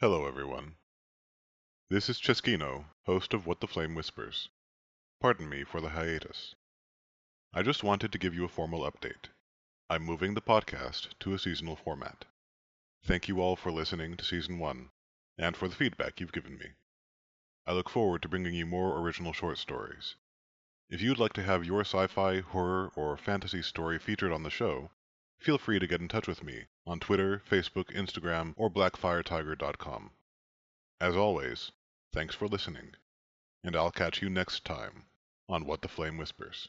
Hello, everyone. This is Cheskino, host of What the Flame Whispers. Pardon me for the hiatus. I just wanted to give you a formal update. I'm moving the podcast to a seasonal format. Thank you all for listening to Season 1, and for the feedback you've given me. I look forward to bringing you more original short stories. If you'd like to have your sci-fi, horror, or fantasy story featured on the show, feel free to get in touch with me on Twitter, Facebook, Instagram, or blackfiretiger.com. As always, thanks for listening, and I'll catch you next time on What the Flame Whispers.